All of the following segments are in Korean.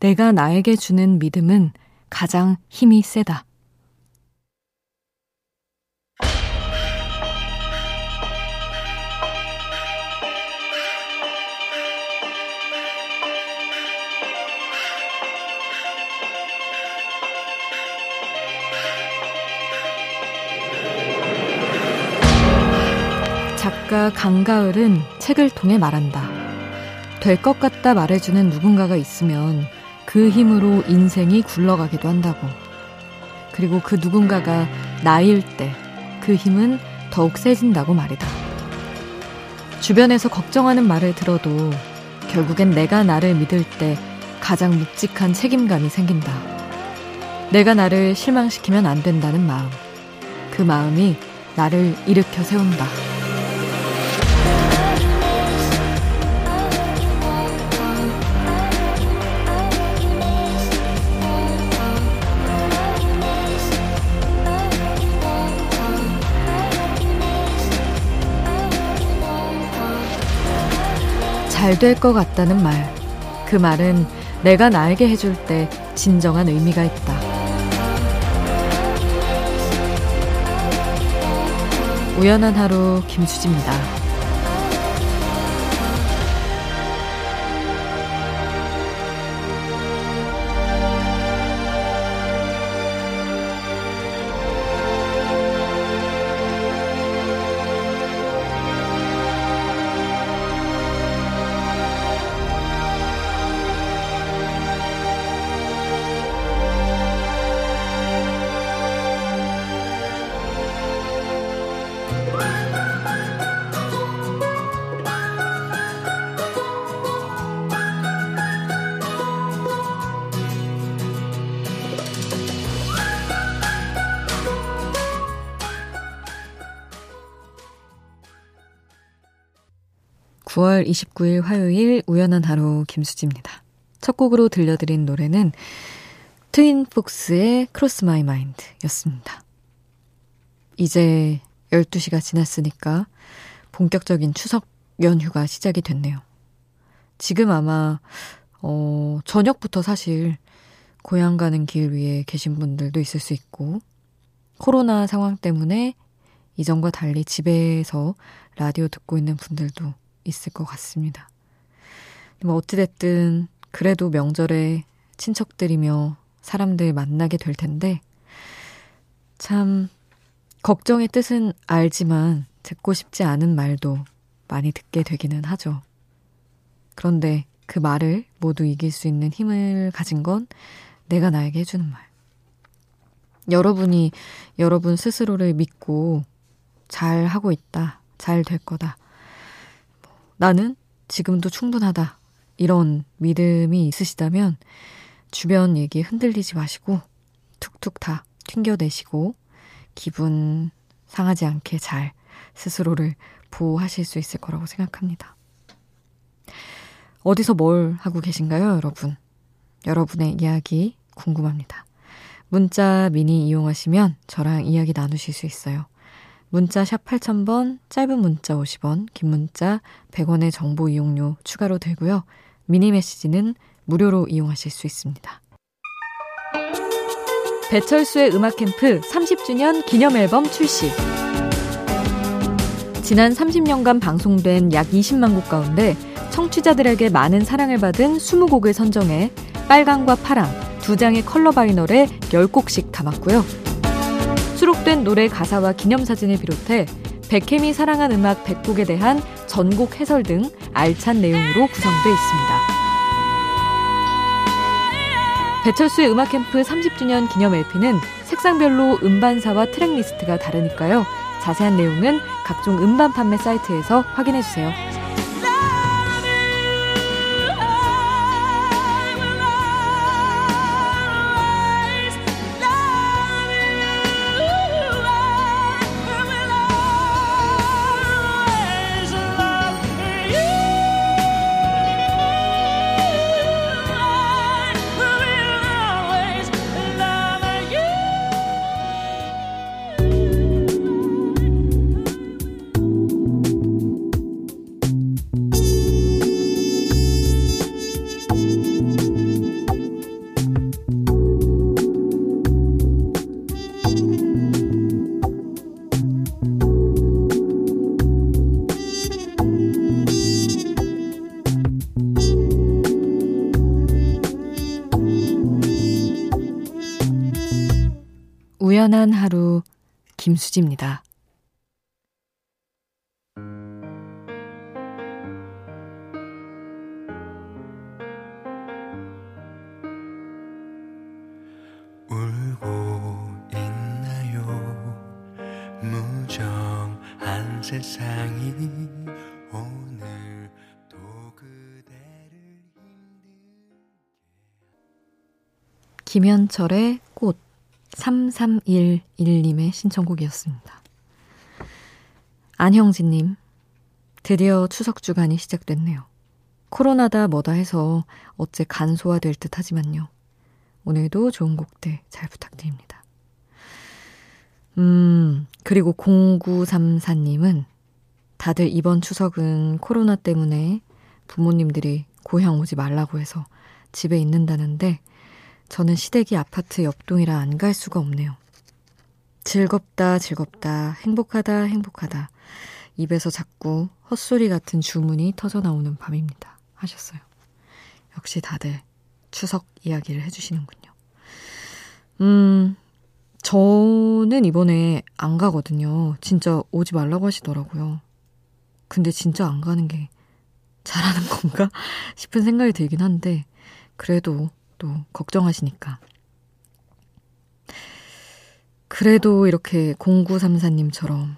내가 나에게 주는 믿음은 가장 힘이 세다. 작가 강가을은 책을 통해 말한다. 될 것 같다 말해주는 누군가가 있으면 그 힘으로 인생이 굴러가기도 한다고. 그리고 그 누군가가 나일 때 그 힘은 더욱 세진다고 말이다. 주변에서 걱정하는 말을 들어도 결국엔 내가 나를 믿을 때 가장 묵직한 책임감이 생긴다. 내가 나를 실망시키면 안 된다는 마음. 그 마음이 나를 일으켜 세운다. 잘 될 것 같다는 말. 그 말은 내가 나에게 해줄 때 진정한 의미가 있다. 우연한 하루 김수지입니다. 9월 29일 화요일 우연한 하루 김수지입니다. 첫 곡으로 들려드린 노래는 Twin Forks의 Cross My Mind 였습니다. 이제 12시가 지났으니까 본격적인 추석 연휴가 시작이 됐네요. 지금 아마, 어, 저녁부터 사실 고향 가는 길 위에 계신 분들도 있을 수 있고, 코로나 상황 때문에 이전과 달리 집에서 라디오 듣고 있는 분들도 있을 것 같습니다. 뭐 어찌됐든 그래도 명절에 친척들이며 사람들 만나게 될 텐데 참 걱정의 뜻은 알지만 듣고 싶지 않은 말도 많이 듣게 되기는 하죠. 그런데 그 말을 모두 이길 수 있는 힘을 가진 건 내가 나에게 해주는 말. 여러분이 여러분 스스로를 믿고 잘 하고 있다. 잘 될 거다. 나는 지금도 충분하다. 이런 믿음이 있으시다면 주변 얘기 흔들리지 마시고 툭툭 다 튕겨내시고 기분 상하지 않게 잘 스스로를 보호하실 수 있을 거라고 생각합니다. 어디서 뭘 하고 계신가요, 여러분? 여러분의 이야기 궁금합니다. 문자 미니 이용하시면 저랑 이야기 나누실 수 있어요. 문자 샵 8000번, 짧은 문자 50원, 긴 문자 100원의 정보 이용료 추가로 들고요. 미니 메시지는 무료로 이용하실 수 있습니다. 배철수의 음악 캠프 30주년 기념 앨범 출시. 지난 30년간 방송된 약 20만 곡 가운데 청취자들에게 많은 사랑을 받은 20곡을 선정해 빨강과 파랑 두 장의 컬러 vinyl에 10곡씩 담았고요. 수록된 노래 가사와 기념사진을 비롯해 배캠이 사랑한 음악 100곡에 대한 전곡 해설 등 알찬 내용으로 구성되어 있습니다. 배철수의 음악 캠프 30주년 기념 LP는 색상별로 음반사와 트랙 리스트가 다르니까요. 자세한 내용은 각종 음반 판매 사이트에서 확인해 주세요. 우연한 하루 김수지입니다. 울고 있나요? 무정한 세상이 오늘도 그대를 힘들게 김현철의 꽃 3311님의 신청곡이었습니다. 안형진님, 드디어 추석 주간이 시작됐네요. 코로나다 뭐다 해서 어째 간소화될 듯 하지만요. 오늘도 좋은 곡들 잘 부탁드립니다. 음, 그리고 0934님은 다들 이번 추석은 코로나 때문에 부모님들이 고향 오지 말라고 해서 집에 있는다는데 저는 시댁이 아파트 옆동이라 안 갈 수가 없네요. 즐겁다, 즐겁다, 행복하다, 행복하다. 입에서 자꾸 헛소리 같은 주문이 터져 나오는 밤입니다. 하셨어요. 역시 다들 추석 이야기를 해주시는군요. 음, 저는 이번에 안 가거든요. 진짜 오지 말라고 하시더라고요. 근데 진짜 안 가는 게 잘하는 건가 싶은 생각이 들긴 한데, 그래도 또 걱정하시니까. 그래도 이렇게 0934님처럼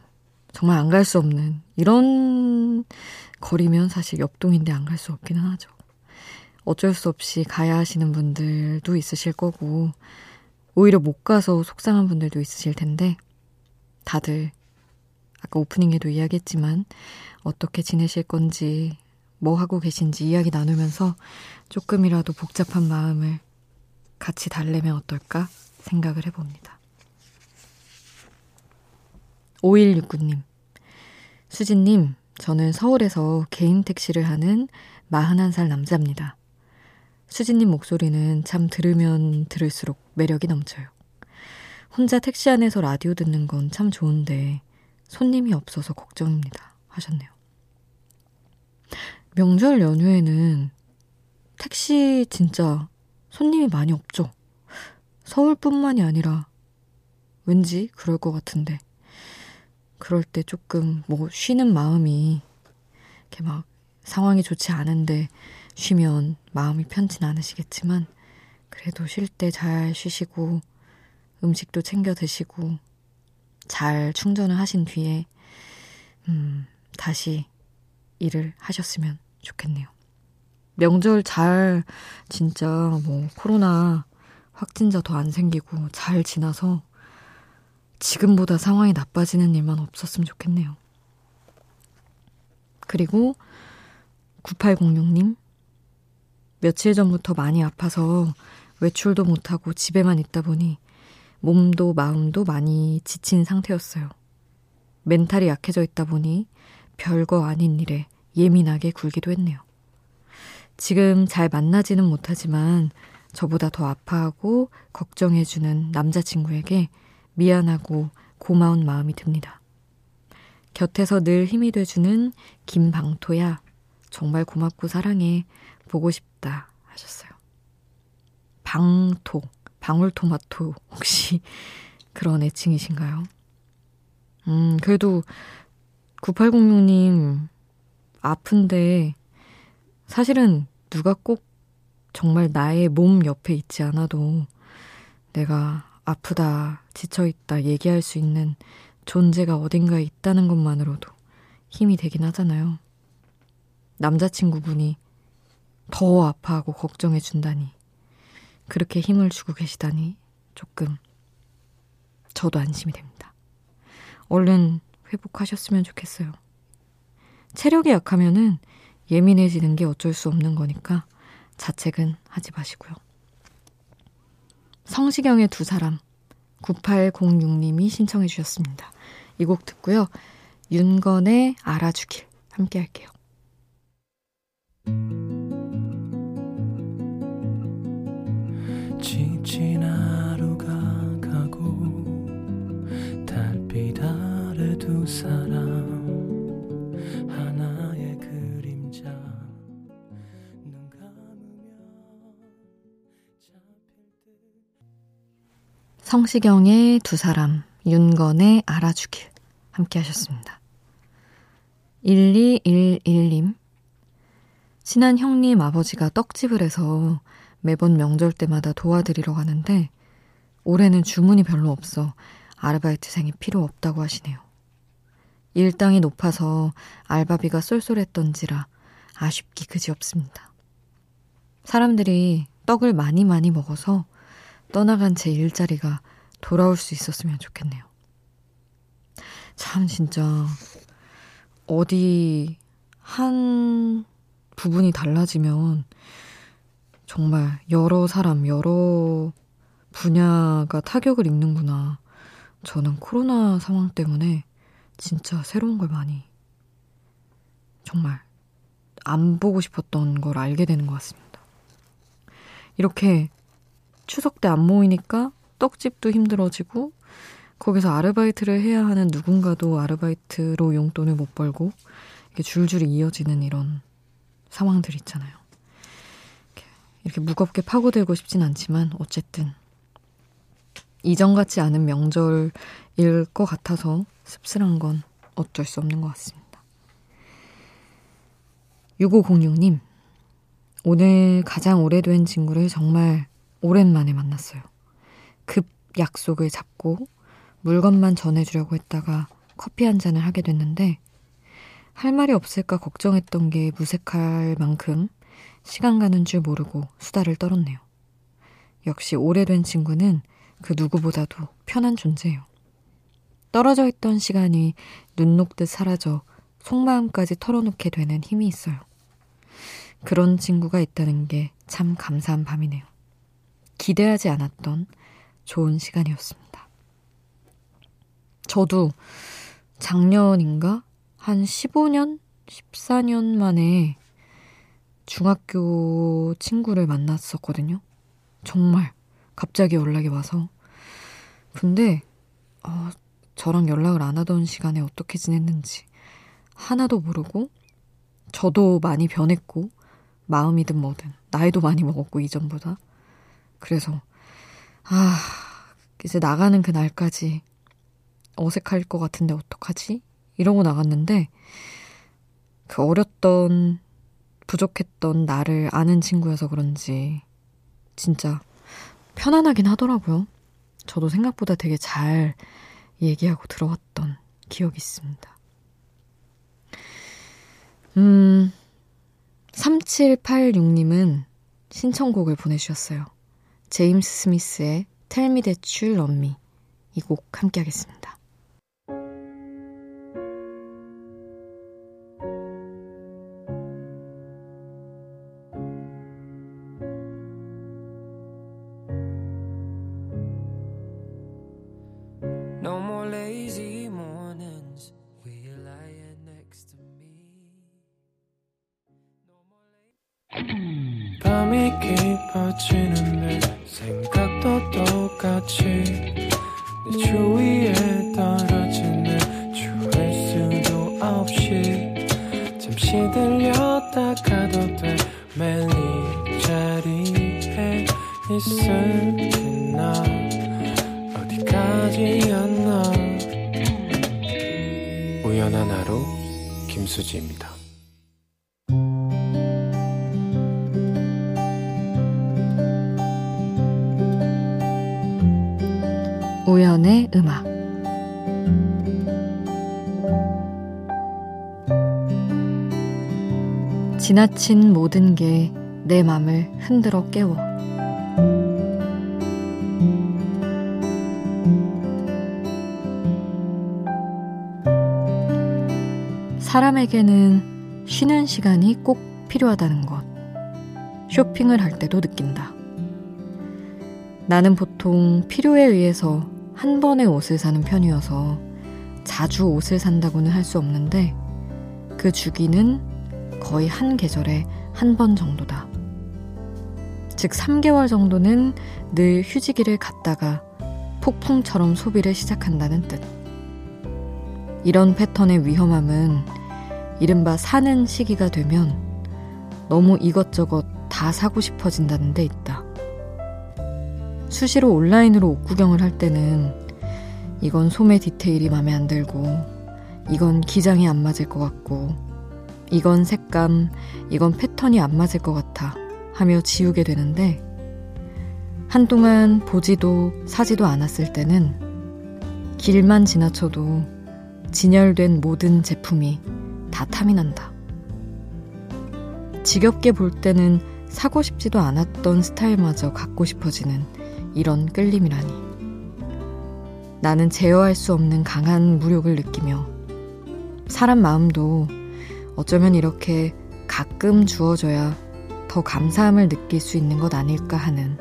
정말 안 갈 수 없는 이런 거리면 사실 옆동인데 안 갈 수 없기는 하죠. 어쩔 수 없이 가야 하시는 분들도 있으실 거고, 오히려 못 가서 속상한 분들도 있으실 텐데, 다들 아까 오프닝에도 이야기했지만, 어떻게 지내실 건지, 뭐 하고 계신지 이야기 나누면서 조금이라도 복잡한 마음을 같이 달래면 어떨까 생각을 해봅니다. 5169님. 수진님, 저는 서울에서 개인 택시를 하는 41살 남자입니다. 수진님 목소리는 참 들으면 들을수록 매력이 넘쳐요. 혼자 택시 안에서 라디오 듣는 건 참 좋은데 손님이 없어서 걱정입니다. 하셨네요. 명절 연휴에는 택시 진짜 손님이 많이 없죠. 서울뿐만이 아니라 왠지 그럴 것 같은데 그럴 때 조금 뭐 쉬는 마음이 이렇게 막 상황이 좋지 않은데 쉬면 마음이 편치 않으시겠지만 그래도 쉴 때 잘 쉬시고 음식도 챙겨 드시고 잘 충전을 하신 뒤에 음 다시 일을 하셨으면 좋겠네요. 명절 잘 진짜 뭐 코로나 확진자 더 안 생기고 잘 지나서 지금보다 상황이 나빠지는 일만 없었으면 좋겠네요. 그리고 9806님 며칠 전부터 많이 아파서 외출도 못하고 집에만 있다 보니 몸도 마음도 많이 지친 상태였어요. 멘탈이 약해져 있다 보니 별거 아닌 일에 예민하게 굴기도 했네요. 지금 잘 만나지는 못하지만 저보다 더 아파하고 걱정해주는 남자친구에게 미안하고 고마운 마음이 듭니다. 곁에서 늘 힘이 돼주는 김방토야. 정말 고맙고 사랑해. 보고 싶다. 하셨어요. 방토, 방울토마토. 혹시 그런 애칭이신가요? 음, 그래도 9806님, 아픈데, 사실은 누가 꼭 정말 나의 몸 옆에 있지 않아도 내가 아프다, 지쳐있다 얘기할 수 있는 존재가 어딘가에 있다는 것만으로도 힘이 되긴 하잖아요. 남자친구분이 더 아파하고 걱정해준다니, 그렇게 힘을 주고 계시다니 조금 저도 안심이 됩니다. 얼른 회복하셨으면 좋겠어요. 체력이 약하면은 예민해지는 게 어쩔 수 없는 거니까 자책은 하지 마시고요. 성시경의 두 사람 9806님이 신청해 주셨습니다. 이 곡 듣고요. 윤건의 알아주길 함께 할게요. 성시경의 두 사람, 윤건의 알아주길 함께 하셨습니다. 1211님 친한 형님 아버지가 떡집을 해서 매번 명절 때마다 도와드리러 가는데 올해는 주문이 별로 없어 아르바이트생이 필요 없다고 하시네요. 일당이 높아서 알바비가 쏠쏠했던지라 아쉽기 그지없습니다. 사람들이 떡을 많이 많이 먹어서 떠나간 제 일자리가 돌아올 수 있었으면 좋겠네요. 참, 진짜, 어디, 한 부분이 달라지면, 정말 여러 사람, 여러 분야가 타격을 입는구나. 저는 코로나 상황 때문에 진짜 새로운 걸 많이, 정말, 안 보고 싶었던 걸 알게 되는 것 같습니다. 이렇게 추석 때 안 모이니까 떡집도 힘들어지고 거기서 아르바이트를 해야 하는 누군가도 아르바이트로 용돈을 못 벌고 이렇게 줄줄이 이어지는 이런 상황들 있잖아요. 이렇게 무겁게 파고들고 싶진 않지만 어쨌든 이전 같지 않은 명절일 것 같아서 씁쓸한 건 어쩔 수 없는 것 같습니다. 6506님, 오늘 가장 오래된 친구를 정말 오랜만에 만났어요. 급 약속을 잡고 물건만 전해주려고 했다가 커피 한 잔을 하게 됐는데 할 말이 없을까 걱정했던 게 무색할 만큼 시간 가는 줄 모르고 수다를 떨었네요. 역시 오래된 친구는 그 누구보다도 편한 존재예요. 떨어져 있던 시간이 눈 녹듯 사라져 속마음까지 털어놓게 되는 힘이 있어요. 그런 친구가 있다는 게 참 감사한 밤이네요. 기대하지 않았던 좋은 시간이었습니다. 저도 작년인가? 한 15년? 14년 만에 중학교 친구를 만났었거든요. 정말 갑자기 연락이 와서. 근데, 어, 저랑 연락을 안 하던 시간에 어떻게 지냈는지 하나도 모르고, 저도 많이 변했고, 마음이든 뭐든, 나이도 많이 먹었고, 이전보다. 그래서, 아, 이제 나가는 그 날까지 어색할 것 같은데 어떡하지? 이러고 나갔는데, 그 어렸던, 부족했던 나를 아는 친구여서 그런지, 진짜 편안하긴 하더라고요. 저도 생각보다 되게 잘 얘기하고 들어왔던 기억이 있습니다. 음, 3786님은 신청곡을 보내주셨어요. 제임스 스미스의 You Love Me 이곡 함께 하겠습니다. 김수지입니다. 우연의 음악 지나친 모든 게 내 맘을 흔들어 깨워 사람에게는 쉬는 시간이 꼭 필요하다는 것 쇼핑을 할 때도 느낀다. 나는 보통 필요에 의해서 한 번에 옷을 사는 편이어서 자주 옷을 산다고는 할 수 없는데 그 주기는 거의 한 계절에 한 번 정도다. 즉 3개월 정도는 늘 휴지기를 갖다가 폭풍처럼 소비를 시작한다는 뜻. 이런 패턴의 위험함은 이른바 사는 시기가 되면 너무 이것저것 다 사고 싶어진다는 데 있다. 수시로 온라인으로 옷 구경을 할 때는 이건 소매 디테일이 마음에 안 들고 이건 기장이 안 맞을 것 같고 이건 색감, 이건 패턴이 안 맞을 것 같아 하며 지우게 되는데 한동안 보지도 사지도 않았을 때는 길만 지나쳐도 진열된 모든 제품이 다 탐이 난다. 지겹게 볼 때는 사고 싶지도 않았던 스타일마저 갖고 싶어지는 이런 끌림이라니. 나는 제어할 수 없는 강한 무력을 느끼며 사람 마음도 어쩌면 이렇게 가끔 주어져야 더 감사함을 느낄 수 있는 것 아닐까 하는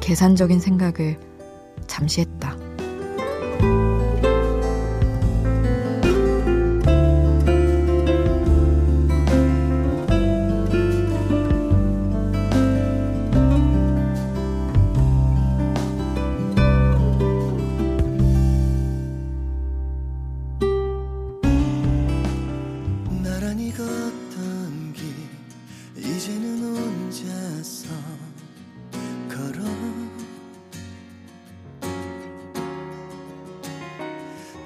계산적인 생각을 잠시 했다.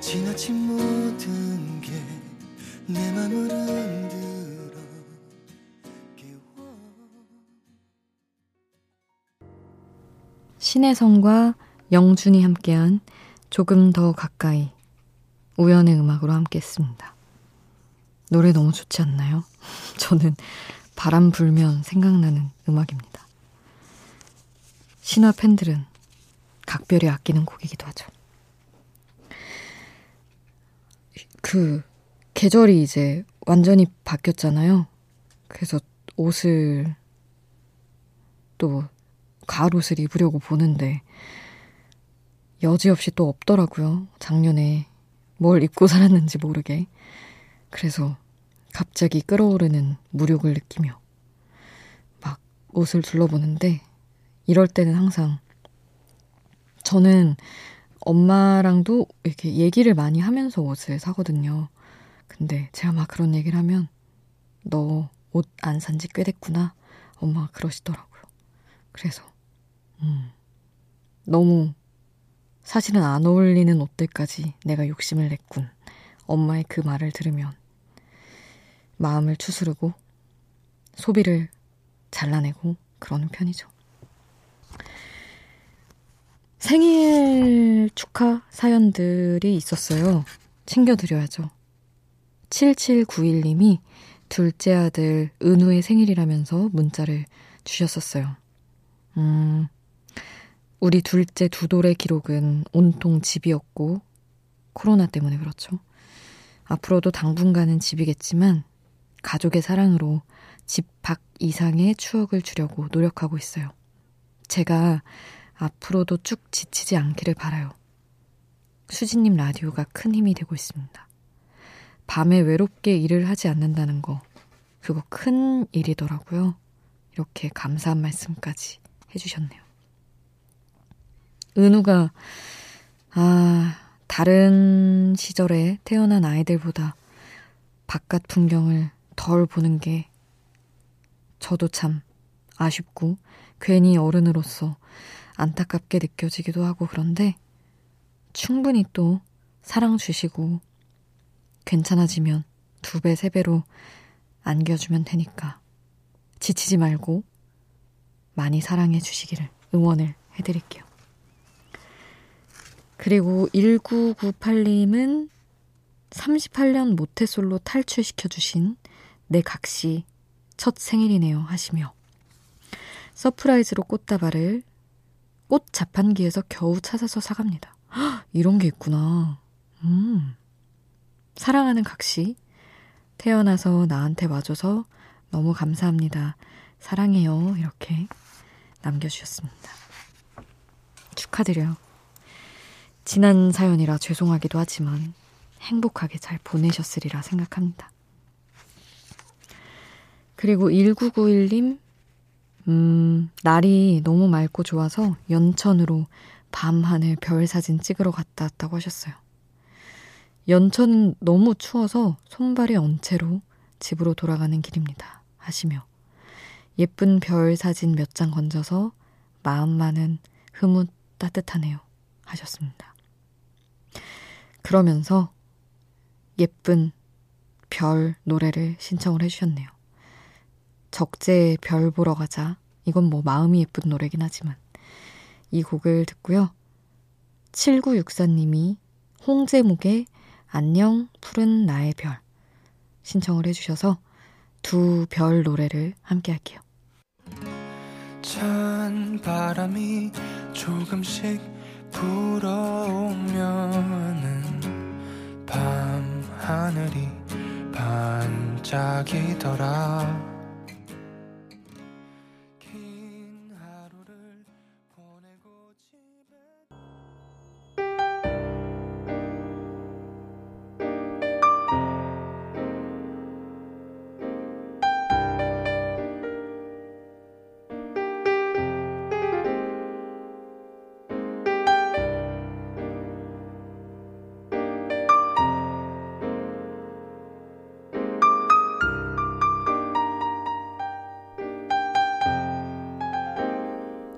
지나친 모든 게 내 맘을 흔들어 깨워 신혜성과 영준이 함께한 조금 더 가까이 우연의 음악으로 함께 했습니다. 노래 너무 좋지 않나요? 저는 바람 불면 생각나는 음악입니다. 신화 팬들은 각별히 아끼는 곡이기도 하죠. 그 계절이 이제 완전히 바뀌었잖아요. 그래서 옷을 또 가을 옷을 입으려고 보는데 여지없이 또 없더라고요. 작년에 뭘 입고 살았는지 모르게. 그래서 갑자기 끌어오르는 무력을 느끼며 막 옷을 둘러보는데 이럴 때는 항상 저는 엄마랑도 이렇게 얘기를 많이 하면서 옷을 사거든요. 근데 제가 막 그런 얘기를 하면 너 옷 안 산 지 꽤 됐구나. 엄마가 그러시더라고요. 그래서 음, 너무 사실은 안 어울리는 옷들까지 내가 욕심을 냈군. 엄마의 그 말을 들으면 마음을 추스르고 소비를 잘라내고 그러는 편이죠. 생일 축하 사연들이 있었어요. 챙겨드려야죠. 7791님이 둘째 아들 은우의 생일이라면서 문자를 주셨었어요. 음, 우리 둘째 두 돌의 기록은 온통 집이었고, 코로나 때문에 그렇죠. 앞으로도 당분간은 집이겠지만, 가족의 사랑으로 집 밖 이상의 추억을 주려고 노력하고 있어요. 제가 앞으로도 쭉 지치지 않기를 바라요. 수진님 라디오가 큰 힘이 되고 있습니다. 밤에 외롭게 일을 하지 않는다는 거, 그거 큰 일이더라고요. 이렇게 감사한 말씀까지 해주셨네요. 은우가, 아, 다른 시절에 태어난 아이들보다 바깥 풍경을 덜 보는 게 저도 참 아쉽고 괜히 어른으로서 안타깝게 느껴지기도 하고 그런데 충분히 또 사랑 주시고 괜찮아지면 두 배, 세 배로 안겨주면 되니까 지치지 말고 많이 사랑해 주시기를 응원을 해드릴게요. 그리고 1998님은 38년 모태솔로 탈출시켜주신 내 각시 첫 생일이네요 하시며 surprise로 꽃다발을 꽃 자판기에서 겨우 찾아서 사갑니다. 헉, 이런 게 있구나. 음. 사랑하는 각시. 태어나서 나한테 와줘서 너무 감사합니다. 사랑해요. 이렇게 남겨주셨습니다. 축하드려요. 지난 사연이라 죄송하기도 하지만 행복하게 잘 보내셨으리라 생각합니다. 그리고 1991님 음, 날이 너무 맑고 좋아서 연천으로 밤 하늘 별 사진 찍으러 갔다 왔다고 하셨어요. 연천은 너무 추워서 손발이 언 채로 집으로 돌아가는 길입니다. 하시며 예쁜 별 사진 몇 장 건져서 마음만은 흐뭇 따뜻하네요. 하셨습니다. 그러면서 예쁜 별 노래를 신청을 해주셨네요. 적재의 별 보러 가자. 이건 뭐 마음이 예쁜 노래긴 하지만 이 곡을 듣고요. 7964님이 홍제목의 안녕 푸른 나의 별 신청을 해주셔서 두 별 노래를 함께 할게요. 찬 바람이 조금씩 불어오면은 밤 하늘이 반짝이더라.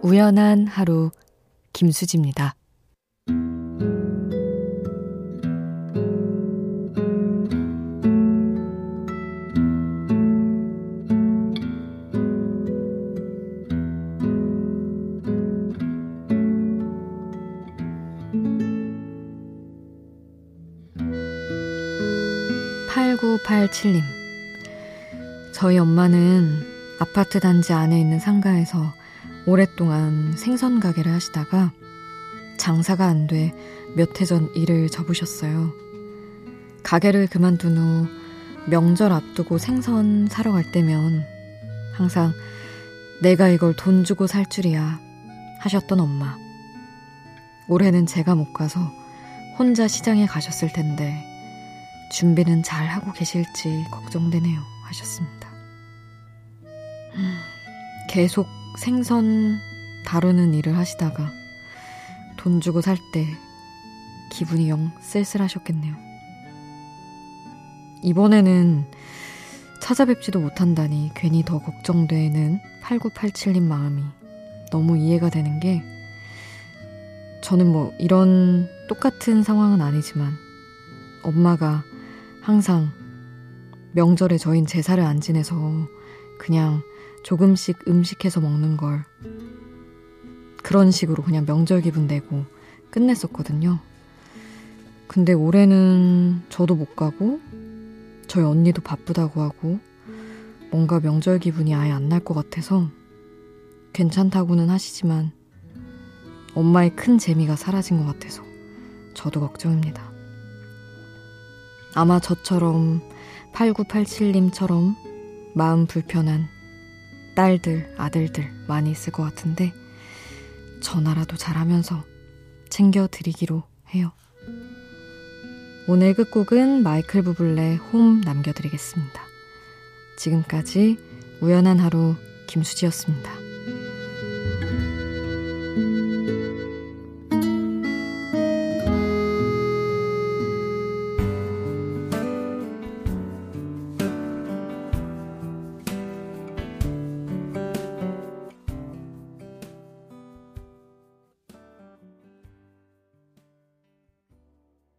우연한 하루 김수지입니다. 8987님. 저희 엄마는 아파트 단지 안에 있는 상가에서 오랫동안 생선 가게를 하시다가 장사가 안 돼 몇 해 전 일을 접으셨어요. 가게를 그만둔 후 명절 앞두고 생선 사러 갈 때면 항상 내가 이걸 돈 주고 살 줄이야 하셨던 엄마. 올해는 제가 못 가서 혼자 시장에 가셨을 텐데 준비는 잘 하고 계실지 걱정되네요 하셨습니다. 음, 계속 생선 다루는 일을 하시다가 돈 주고 살 때 기분이 영 쓸쓸하셨겠네요. 이번에는 찾아뵙지도 못한다니 괜히 더 걱정되는 8987님 마음이 너무 이해가 되는 게 저는 뭐 이런 똑같은 상황은 아니지만 엄마가 항상 명절에 저흰 제사를 안 지내서 그냥 조금씩 음식해서 먹는 걸 그런 식으로 그냥 명절 기분 내고 끝냈었거든요. 근데 올해는 저도 못 가고 저희 언니도 바쁘다고 하고 뭔가 명절 기분이 아예 안 날 것 같아서 괜찮다고는 하시지만 엄마의 큰 재미가 사라진 것 같아서 저도 걱정입니다. 아마 저처럼 8987님처럼 마음 불편한 딸들, 아들들 많이 있을 것 같은데 전화라도 잘하면서 챙겨드리기로 해요. 오늘 끝곡은 마이클 부블레 홈 남겨드리겠습니다. 지금까지 우연한 하루 김수지였습니다.